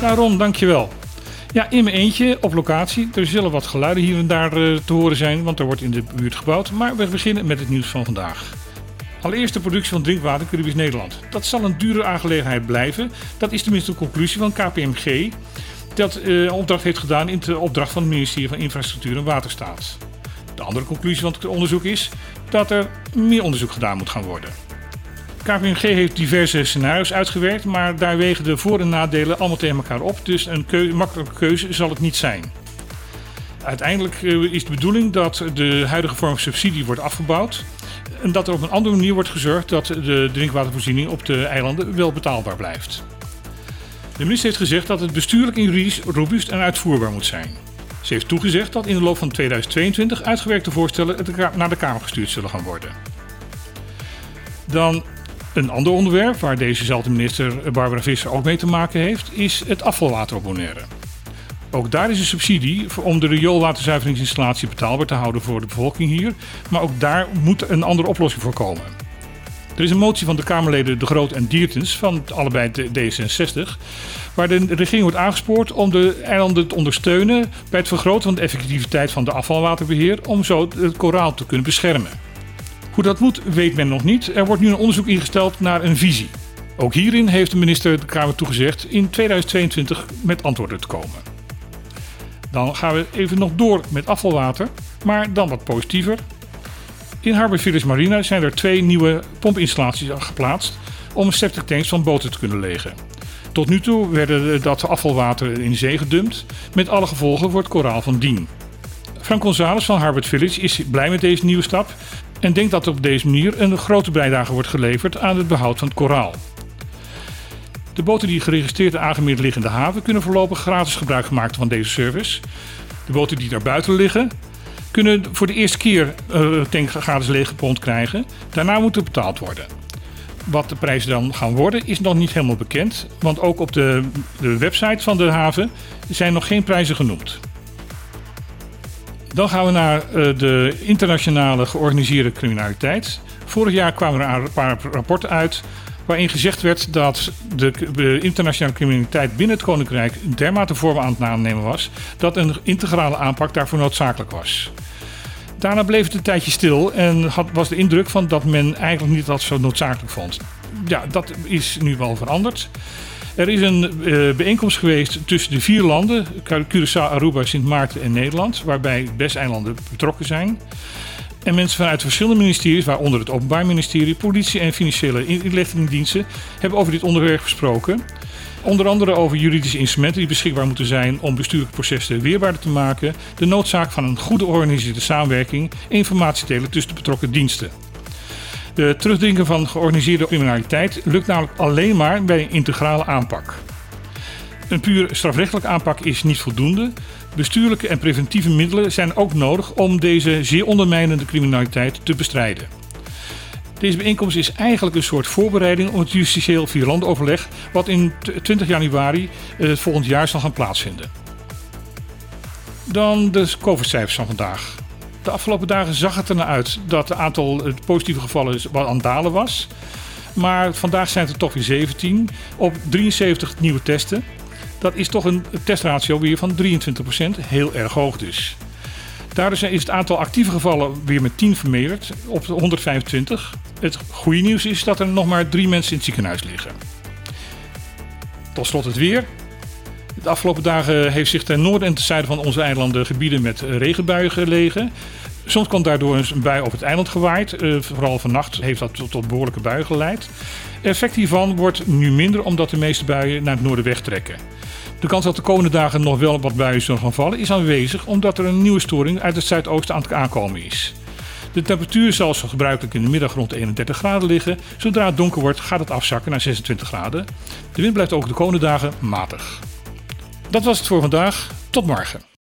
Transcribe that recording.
Nou Ron, dankjewel. Ja, in mijn eentje op locatie. Er zullen wat geluiden hier en daar eh, te horen zijn, want er wordt in de buurt gebouwd. Maar we beginnen met het nieuws van vandaag. Allereerst de productie van drinkwater Caribisch Nederland. Dat zal een dure aangelegenheid blijven. Dat is tenminste de conclusie van KPMG. Dat uh, opdracht heeft gedaan in de opdracht van het ministerie van Infrastructuur en Waterstaat. De andere conclusie van het onderzoek is dat er meer onderzoek gedaan moet gaan worden. KPMG heeft diverse scenario's uitgewerkt, maar daar wegen de voor- en nadelen allemaal tegen elkaar op. Dus een makkelijke keuze zal het niet zijn. Uiteindelijk uh, is de bedoeling dat de huidige vorm van subsidie wordt afgebouwd. En dat er op een andere manier wordt gezorgd dat de drinkwatervoorziening op de eilanden wel betaalbaar blijft. De minister heeft gezegd dat het bestuurlijk en juridisch robuust en uitvoerbaar moet zijn. Ze heeft toegezegd dat in de loop van 2022 uitgewerkte voorstellen naar de Kamer gestuurd zullen gaan worden. Dan een ander onderwerp waar dezezelfde minister Barbara Visser ook mee te maken heeft, is het afvalwater. Ook daar is een subsidie om de rioolwaterzuiveringsinstallatie betaalbaar te houden voor de bevolking hier. Maar ook daar moet een andere oplossing voor komen. Er is een motie van de Kamerleden De Groot en Diertens van allebei de D66, waar de regering wordt aangespoord om de eilanden te ondersteunen bij het vergroten van de effectiviteit van de afvalwaterbeheer om zo het koraal te kunnen beschermen. Hoe dat moet, weet men nog niet. Er wordt nu een onderzoek ingesteld naar een visie. Ook hierin heeft de minister de Kamer toegezegd in 2022 met antwoorden te komen. Dan gaan we even nog door met afvalwater, maar dan wat positiever. In Harbour Village Marina zijn er twee nieuwe pompinstallaties geplaatst om septic tanks van boten te kunnen legen. Tot nu toe werden dat afvalwater in zee gedumpt, met alle gevolgen voor het koraal van dien. Frank González van Harbour Village is blij met deze nieuwe stap en denkt dat op deze manier een grote bijdrage wordt geleverd aan het behoud van het koraal. De boten die geregistreerd en aangemeerd liggen in de haven kunnen voorlopig gratis gebruik maken van deze service. De boten die daar buiten liggen kunnen voor de eerste keer uh, tank gratis leeggepompt krijgen. Daarna moet er betaald worden. Wat de prijzen dan gaan worden is nog niet helemaal bekend. Want ook op de, de website van de haven zijn nog geen prijzen genoemd. Dan gaan we naar uh, de internationale georganiseerde criminaliteit. Vorig jaar kwamen er een paar rapporten uit waarin gezegd werd dat de internationale criminaliteit binnen het Koninkrijk dermate vorm aan het aannemen was dat een integrale aanpak daarvoor noodzakelijk was. Daarna bleef het een tijdje stil en had, was de indruk van dat men eigenlijk niet dat zo noodzakelijk vond. Ja, dat is nu wel veranderd. Er is een uh, bijeenkomst geweest tussen de vier landen, Curaçao, Aruba, Sint Maarten en Nederland, waarbij BES-eilanden betrokken zijn. En mensen vanuit verschillende ministeries, waaronder het Openbaar Ministerie, politie en financiële inlichtingendiensten, hebben over dit onderwerp gesproken. Onder andere over juridische instrumenten die beschikbaar moeten zijn om bestuurlijke weerbaarder te maken, de noodzaak van een goede georganiseerde samenwerking en informatiedelen tussen de betrokken diensten. De terugdringen van georganiseerde criminaliteit lukt namelijk alleen maar bij een integrale aanpak. Een puur strafrechtelijk aanpak is niet voldoende. Bestuurlijke en preventieve middelen zijn ook nodig om deze zeer ondermijnende criminaliteit te bestrijden. Deze bijeenkomst is eigenlijk een soort voorbereiding op het justitieel vierlandoverleg wat in 20 januari eh, volgend jaar zal gaan plaatsvinden. Dan de COVID-cijfers van vandaag. De afgelopen dagen zag het er naar uit dat het aantal positieve gevallen wat aan dalen was. Maar vandaag zijn het er toch weer 17 op 73 nieuwe testen. Dat is toch een testratio weer van 23%, heel erg hoog dus. Daardoor is het aantal actieve gevallen weer met 10 vermeerderd op 125. Het goede nieuws is dat er nog maar drie mensen in het ziekenhuis liggen. Tot slot het weer. De afgelopen dagen heeft zich ten noorden en ten zuiden van onze eilanden gebieden met regenbuien gelegen. Soms komt daardoor een bui op het eiland gewaaid. Uh, vooral vannacht heeft dat tot, behoorlijke buien geleid. Effect hiervan wordt nu minder omdat de meeste buien naar het noorden wegtrekken. De kans dat de komende dagen nog wel wat buien zullen gaan vallen is aanwezig omdat er een nieuwe storing uit het zuidoosten aan het aankomen is. De temperatuur zal zo gebruikelijk in de middag rond 31 graden liggen. Zodra het donker wordt gaat het afzakken naar 26 graden. De wind blijft ook de komende dagen matig. Dat was het voor vandaag. Tot morgen.